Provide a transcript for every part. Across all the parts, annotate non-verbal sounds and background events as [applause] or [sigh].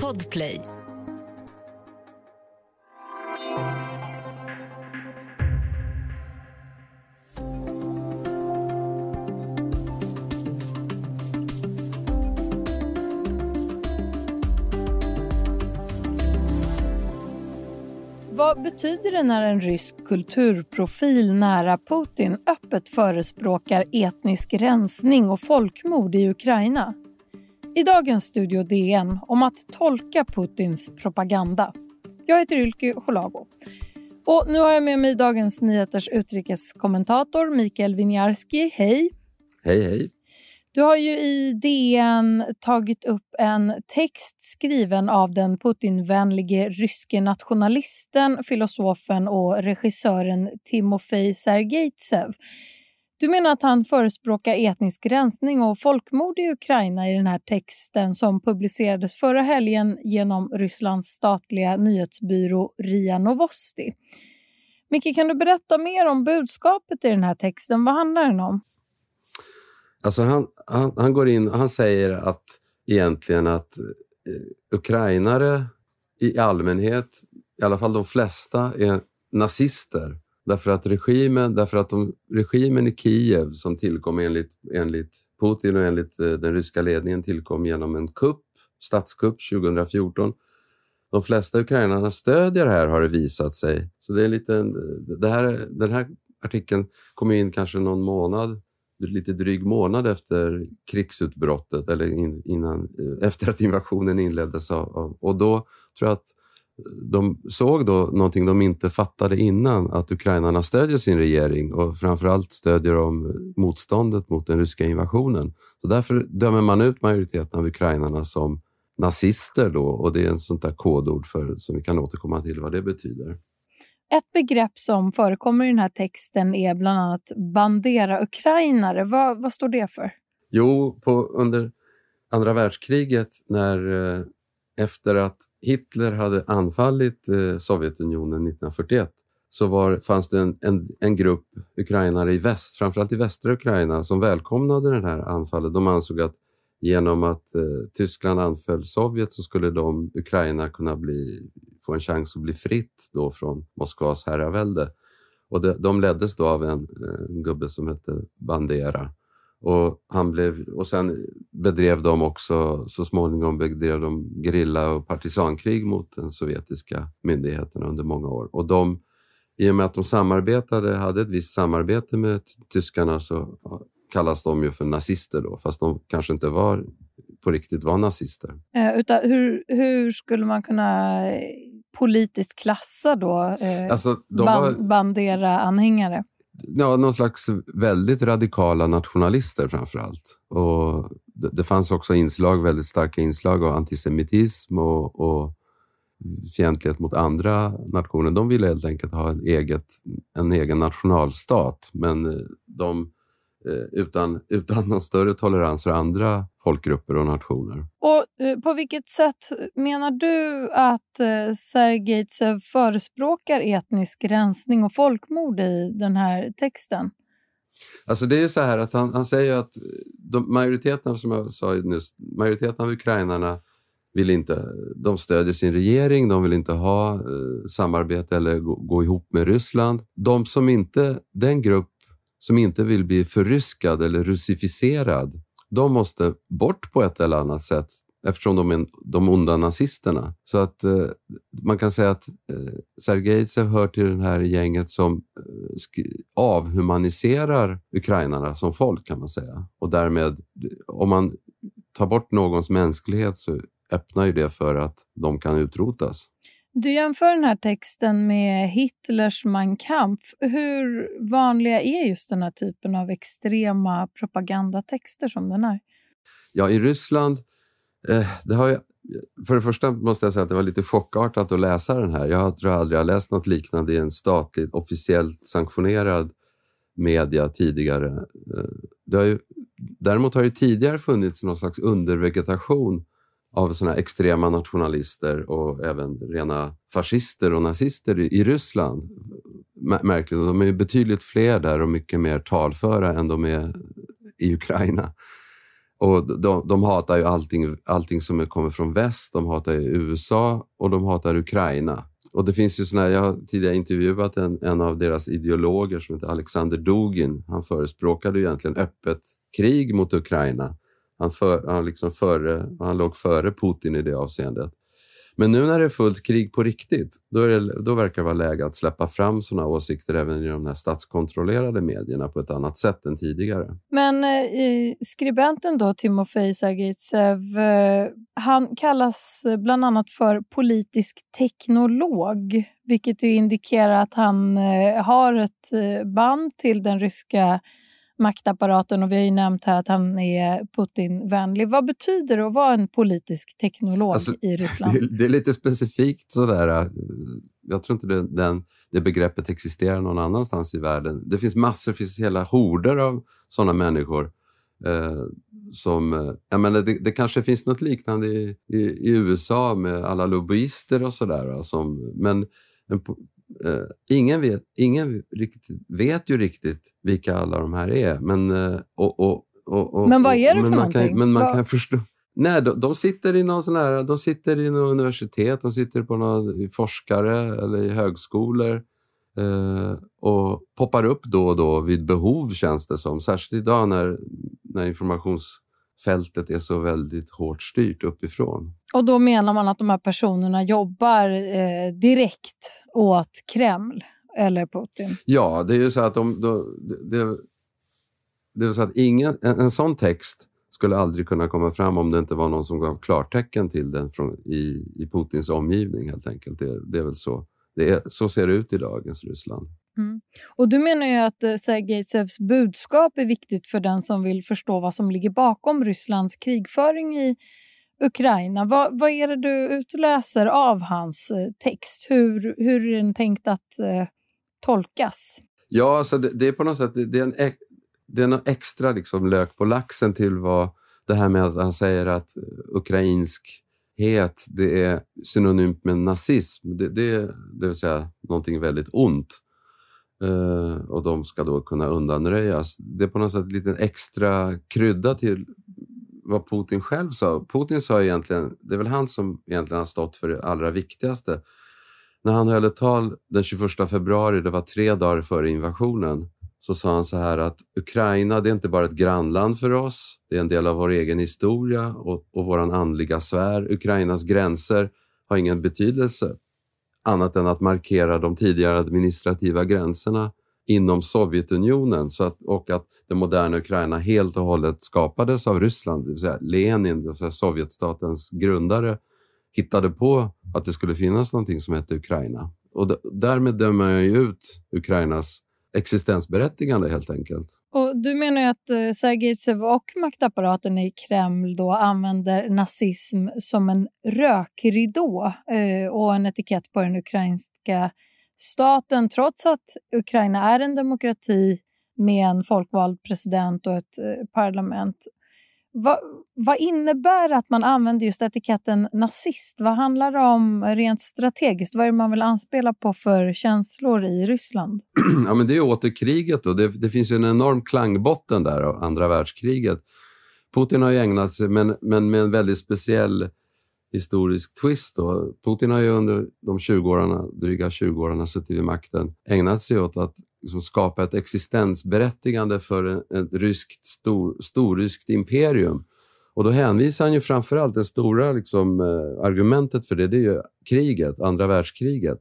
Podplay. Vad betyder det när en rysk kulturprofil nära Putin öppet förespråkar etnisk rensning och folkmord i Ukraina? I dagens Studio DN om att tolka Putins propaganda. Jag heter Ylke Holago. Och nu har jag med mig Dagens Nyheters utrikeskommentator Mikael Winiarski. Hej! Hej, hej! Du har ju i DN tagit upp en text skriven av den Putinvänlige ryske nationalisten, filosofen och regissören Timofej Sergejtsev. Du menar att han förespråkar etnisk rensning och folkmord i Ukraina i den här texten som publicerades förra helgen genom Rysslands statliga nyhetsbyrå RIA Novosti. Micke, kan du berätta mer om budskapet i den här texten? Vad handlar den om? Alltså han, han, han går in och han säger att egentligen att eh, ukrainare i allmänhet, i alla fall de flesta, är nazister. Därför att regimen, därför att de, regimen i Kiev som tillkom enligt, enligt Putin och enligt eh, den ryska ledningen tillkom genom en kupp, statskupp 2014. De flesta ukrainarna stödjer det här har det visat sig. Så det är lite, det här, den här artikeln kom in kanske någon månad lite dryg månad efter krigsutbrottet, eller innan, eh, efter att invasionen inleddes. Och då tror jag att de såg då någonting de inte fattade innan, att ukrainarna stödjer sin regering och framförallt stödjer de motståndet mot den ryska invasionen. Så därför dömer man ut majoriteten av ukrainarna som nazister då och det är en sånt där kodord för, som vi kan återkomma till vad det betyder. Ett begrepp som förekommer i den här texten är bland annat bandera-ukrainare. Vad, vad står det för? Jo, på, under andra världskriget när eh, efter att Hitler hade anfallit eh, Sovjetunionen 1941 så var, fanns det en, en, en, grupp ukrainare i väst, framförallt i västra Ukraina, som välkomnade det här anfallet. De ansåg att genom att eh, Tyskland anföll Sovjet så skulle de, Ukraina kunna bli få en chans att bli fritt då från Moskvas herravälde. Och de, de leddes då av en, eh, en gubbe som hette Bandera. Och, han blev, och sen bedrev de också, så småningom bedrev de gerilla och partisankrig mot den sovjetiska myndigheterna under många år. Och de, i och med att de samarbetade, hade ett visst samarbete med tyskarna så kallas de ju för nazister då, fast de kanske inte var på riktigt var nazister. Eh, utan hur, hur skulle man kunna politiskt klassa då eh, alltså, ban Bandera-anhängare? Ja, någon slags väldigt radikala nationalister framför allt. Och det, det, fanns också inslag, väldigt starka inslag av antisemitism och, och fientlighet mot andra nationer. De ville helt enkelt ha en, eget, en egen nationalstat, men de utan, utan någon större tolerans för andra folkgrupper och nationer. Och eh, På vilket sätt menar du att eh, Sergejtsev förespråkar etnisk rensning och folkmord i den här texten? Alltså det är så här att han, han säger att de, majoriteten, som jag sa nyss, majoriteten av ukrainarna vill inte, de stödjer sin regering, de vill inte ha eh, samarbete eller gå, gå, ihop med Ryssland. De som inte, den grupp som inte vill bli förryskad eller russificerad, de måste bort på ett eller annat sätt eftersom de är de onda nazisterna. Så att eh, man kan säga att eh, Sergejtsev hör till det här gänget som eh, avhumaniserar ukrainarna som folk kan man säga. Och därmed, om man tar bort någons mänsklighet så öppnar ju det för att de kan utrotas. Du jämför den här texten med Hitlers Mein Kampf. Hur vanliga är just den här typen av extrema propagandatexter som den är? Ja, i Ryssland... Eh, det har jag, för det första måste jag säga att det var lite chockartat att läsa den här. Jag tror aldrig jag läst något liknande i en statligt, officiellt sanktionerad media tidigare. Eh, det har ju, däremot har det tidigare funnits någon slags undervegetation av såna extrema nationalister och även rena fascister och nazister i, i Ryssland. Märkligt, de är ju betydligt fler där och mycket mer talföra än de är i Ukraina. och de, de hatar ju allting, allting som kommer från väst. De hatar USA och de hatar Ukraina. Och det finns ju såna här, jag har tidigare intervjuat en, en av deras ideologer som heter Alexander Dugin. Han förespråkade egentligen öppet krig mot Ukraina. Han, för, han, liksom före, han låg före Putin i det avseendet. Men nu när det är fullt krig på riktigt, då, är det, då verkar det vara läge att släppa fram sådana åsikter även i de här statskontrollerade medierna på ett annat sätt än tidigare. Men eh, skribenten då, Timofej Sergejtsev, eh, han kallas eh, bland annat för politisk teknolog, vilket ju indikerar att han eh, har ett eh, band till den ryska maktapparaten och vi har ju nämnt här att han är Putin-vänlig. Vad betyder det att vara en politisk teknolog alltså, i Ryssland? [laughs] Det, det, är lite specifikt sådär. Äh, jag tror inte det, den, det begreppet existerar någon annanstans i världen. Det finns massor, det finns hela horder av sådana människor. Eh, som, äh, jag menar, det, det, kanske finns något liknande i, i, i USA med alla lobbyister och sådär. Men en, ingen, vet, ingen riktigt, vet ju riktigt vilka alla de här är. Men, uh, och, och, och, men vad är det för men någonting? Kan, men man vad? kan förstå. Nej, de, de, sitter i någon sån här, de sitter i något universitet, de sitter på någon forskare eller i högskolor uh, och poppar upp då och då vid behov känns det som. Särskilt idag när, när informationsfältet är så väldigt hårt styrt uppifrån. Och då menar man att de här personerna jobbar eh, direkt åt Kreml eller Putin? Ja, det är ju så att de, de, det, det är så att ingen, en, en sån text skulle aldrig kunna komma fram om det inte var någon som gav klartecken till den från, i, i Putins omgivning helt enkelt. Det, det är väl så. Det är, så ser det ut i dagens Ryssland. Mm. Och Du menar ju att eh, Sergejtsevs budskap är viktigt för den som vill förstå vad som ligger bakom Rysslands krigföring i Ukraina. Vad, vad är det du utläser av hans eh, text? Hur, hur är den tänkt att eh, tolkas? Ja, alltså det, det, är på något sätt det är en, det är en extra liksom lök på laxen till vad det här med att han säger att eh, ukrainskhet det är synonymt med nazism. Det, det, det vill säga någonting väldigt ont. Eh, och de ska då kunna undanröjas. Det är på något sätt en liten extra krydda till vad Putin själv sa. Putin sa egentligen, det är väl han som egentligen har stått för det allra viktigaste. När han höll ett tal den 21 februari, det var tre dagar före invasionen, så sa han så här att Ukraina, det är inte bara ett grannland för oss, det är en del av vår egen historia och, och vår andliga sfär. Ukrainas gränser har ingen betydelse annat än att markera de tidigare administrativa gränserna inom Sovjetunionen så att, och att det moderna Ukraina helt och hållet skapades av Ryssland. Det vill säga Lenin, det vill säga Sovjetstatens grundare, hittade på att det skulle finnas någonting som hette Ukraina. Och därmed dömer jag ut Ukrainas existensberättigande helt enkelt. Och du menar ju att eh, Sergejtsev och maktapparaten i Kreml då använder nazism som en rökridå eh, och en etikett på den ukrainska staten, trots att Ukraina är en demokrati med en folkvald president och ett eh, parlament. Vad, vad innebär att man använder just etiketten nazist? Vad handlar det om rent strategiskt? Vad är det man vill anspela på för känslor i Ryssland? [clears throat] Ja, men det är åter kriget. Då. Det, det finns en enorm klangbotten där av andra världskriget. Putin har ju ägnat sig, men, men med en väldigt speciell historisk twist. Då. Putin har ju under de 20 åren, dryga 20 åren suttit vid makten ägnat sig åt att liksom skapa ett existensberättigande för ett ryskt, stor, storryskt imperium. Och då hänvisar han ju framförallt, det stora liksom, eh, argumentet för det, det är ju kriget, andra världskriget.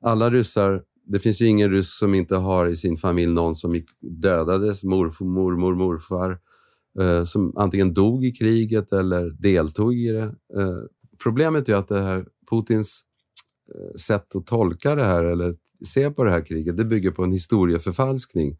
Alla ryssar, det finns ju ingen rysk som inte har i sin familj någon som dödades, morfar, mormor, morfar, eh, som antingen dog i kriget eller deltog i det. Eh, Problemet är att det här Putins eh, sätt att tolka det här eller se på det här kriget, det bygger på en historieförfalskning.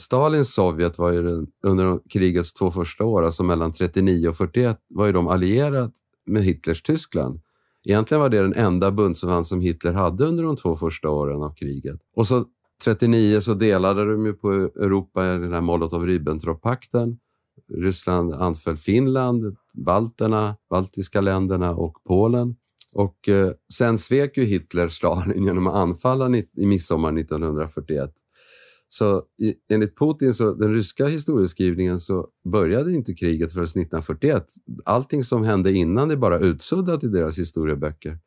Stalins Sovjet var ju den, under krigets två första år, alltså mellan 39 och 41, var ju de allierat med Hitlers Tyskland. Egentligen var det den enda bundsförvant som Hitler hade under de två första åren av kriget. Och så 39 så delade de ju på Europa i den här Molotov-Ribbentrop-pakten. Ryssland anföll Finland, balterna, baltiska länderna och Polen. Och eh, sen svek ju Hitler Stalin [laughs] genom att anfalla i midsommar 1941. Så enligt Putin, så, den ryska historieskrivningen, så började inte kriget förrän 1941. Allting som hände innan är bara utsuddat i deras historieböcker.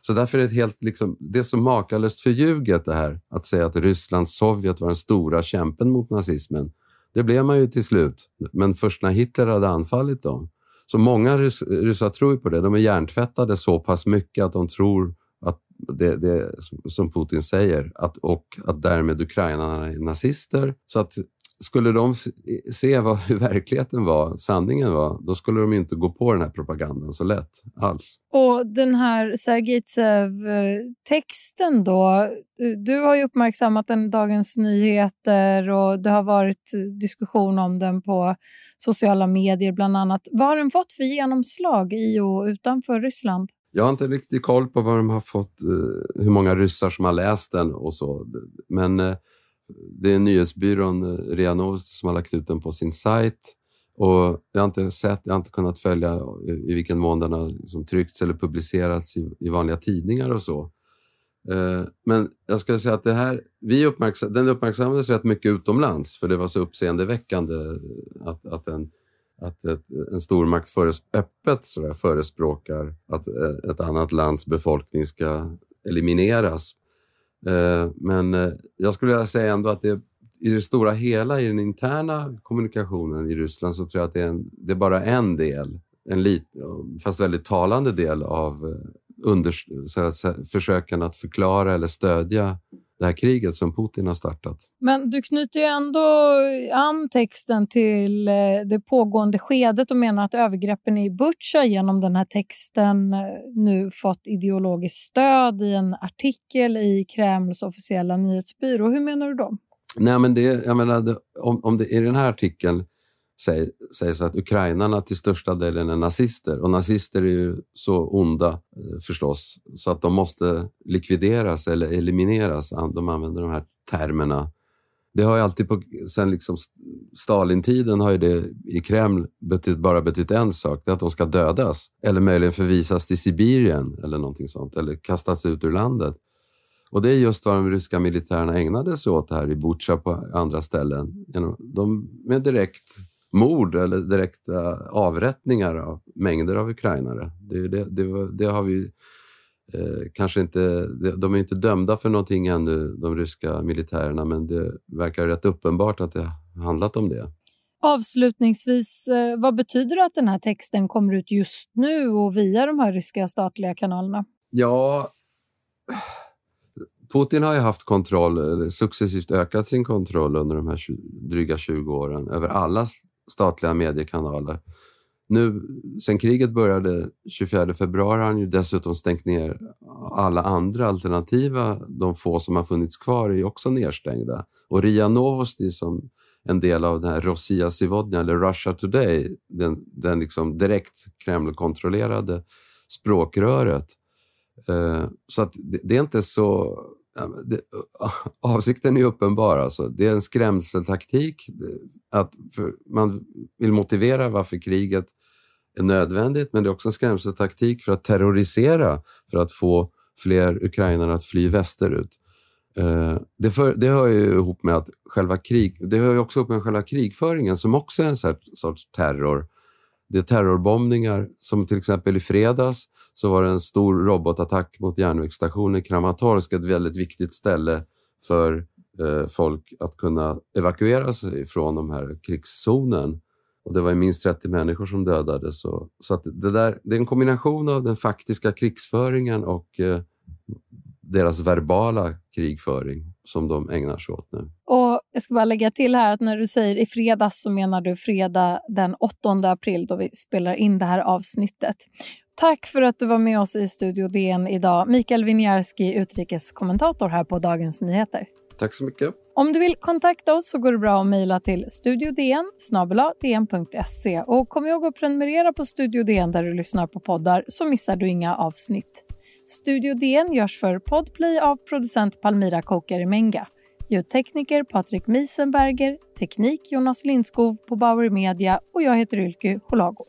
Så därför är det helt, liksom, det är så makalöst förljuget det här att säga att Ryssland, Sovjet var den stora kämpen mot nazismen. Det blev man ju till slut, men först när Hitler hade anfallit dem. Så många rys ryssar tror på det. De är hjärntvättade så pass mycket att de tror att det, det som Putin säger, att, och att därmed ukrainarna är nazister. Så att skulle de se vad, hur [laughs] verkligheten var, sanningen var, då skulle de inte gå på den här propagandan så lätt alls. Och den här Sergejtsev-texten då, du har ju uppmärksammat den i Dagens Nyheter och det har varit diskussion om den på sociala medier bland annat. Vad har den fått för genomslag i och utanför Ryssland? Jag har inte riktigt koll på vad de har fått, eh, hur många ryssar som har läst den och så. Men eh, det är nyhetsbyrån eh, RIA Novosti som har lagt ut den på sin sajt. Och jag har inte sett, jag har inte kunnat följa eh, i vilken mån den har liksom tryckts eller publicerats i, i vanliga tidningar och så. Eh, men jag skulle säga att det här, vi uppmärksam, den uppmärksammades rätt mycket utomlands för det var så uppseendeväckande eh, att, att en att ett, en stormakt föres, öppet sådär, förespråkar att ett annat lands befolkning ska elimineras. Eh, men eh, jag skulle vilja säga ändå att det, i det stora hela, i den interna kommunikationen i Ryssland, så tror jag att det är, en, det är bara en del, en lit, fast väldigt talande del av eh, under, så att, försöken att förklara eller stödja det här kriget som Putin har startat. Men du knyter ju ändå an texten till eh, det pågående skedet och menar att övergreppen i Butja genom den här texten eh, nu fått ideologiskt stöd i en artikel i Kremls officiella nyhetsbyrå. Hur menar du då? Nej, men det, jag menar, om, om det i den här artikeln sägs att ukrainarna till största delen är nazister. Och nazister är ju så onda eh, förstås, så att de måste likvideras eller elimineras. De använder de här termerna. Det har ju alltid, på, sen liksom Stalintiden har ju det i Kreml betytt, bara betytt en sak, det är att de ska dödas. Eller möjligen förvisas till Sibirien eller någonting sånt, eller kastas ut ur landet. Och det är just vad de ryska militärerna ägnade sig åt här i Butja på andra ställen. De med direkt mord eller direkta avrättningar av mängder av ukrainare. Det, det, det, det har vi eh, kanske inte... De är inte dömda för någonting ännu, de ryska militärerna, men det verkar rätt uppenbart att det handlat om det. Avslutningsvis, eh, vad betyder det att den här texten kommer ut just nu och via de här ryska statliga kanalerna? Ja, Putin har ju haft kontroll, successivt ökat sin kontroll under de här dryga 20 åren över alla statliga mediekanaler. Nu, sen kriget började 24 februari har han ju dessutom stängt ner alla andra alternativa, de få som har funnits kvar är också nedstängda. Och RIA Novosti som en del av den här Rosia Sivodnia eller Russia Today, den, den liksom direkt Kreml-kontrollerade språkröret. Eh, så att det, det, är inte så det, [laughs] avsikten är uppenbar. Alltså. Det är en skrämseltaktik. Att man vill motivera varför kriget är nödvändigt, men det är också en skrämseltaktik för att terrorisera, för att få fler ukrainare att fly västerut. Eh, det, för, det hör ju ihop med att själva krig, det hör ju också ihop med själva krigföringen som också är en sorts terror. Det är terrorbombningar, som till exempel i fredags så var det en stor robotattack mot järnvägsstationen i Kramatorsk, ett väldigt viktigt ställe för eh, folk att kunna evakuera sig från de här krigszonen. Och det var minst 30 människor som dödades. Och, så att det, där, det är en kombination av den faktiska krigsföringen och eh, deras verbala krigföring som de ägnar sig åt nu. Och Jag ska bara lägga till här att när du säger i fredags så menar du fredag den 8 april då vi spelar in det här avsnittet. Tack för att du var med oss i Studio DN idag. Mikael Winiarski, utrikeskommentator här på Dagens Nyheter. Tack så mycket. Om du vill kontakta oss så går det bra att mejla till studiodn dn.se och kom ihåg att prenumerera på Studio DN där du lyssnar på poddar så missar du inga avsnitt. Studio DN görs för Podplay av producent Palmira Kokari Menga. Ljudtekniker Patrik Miesenberger, teknik Jonas Lindskov på Bauer Media och jag heter Ylke Holago.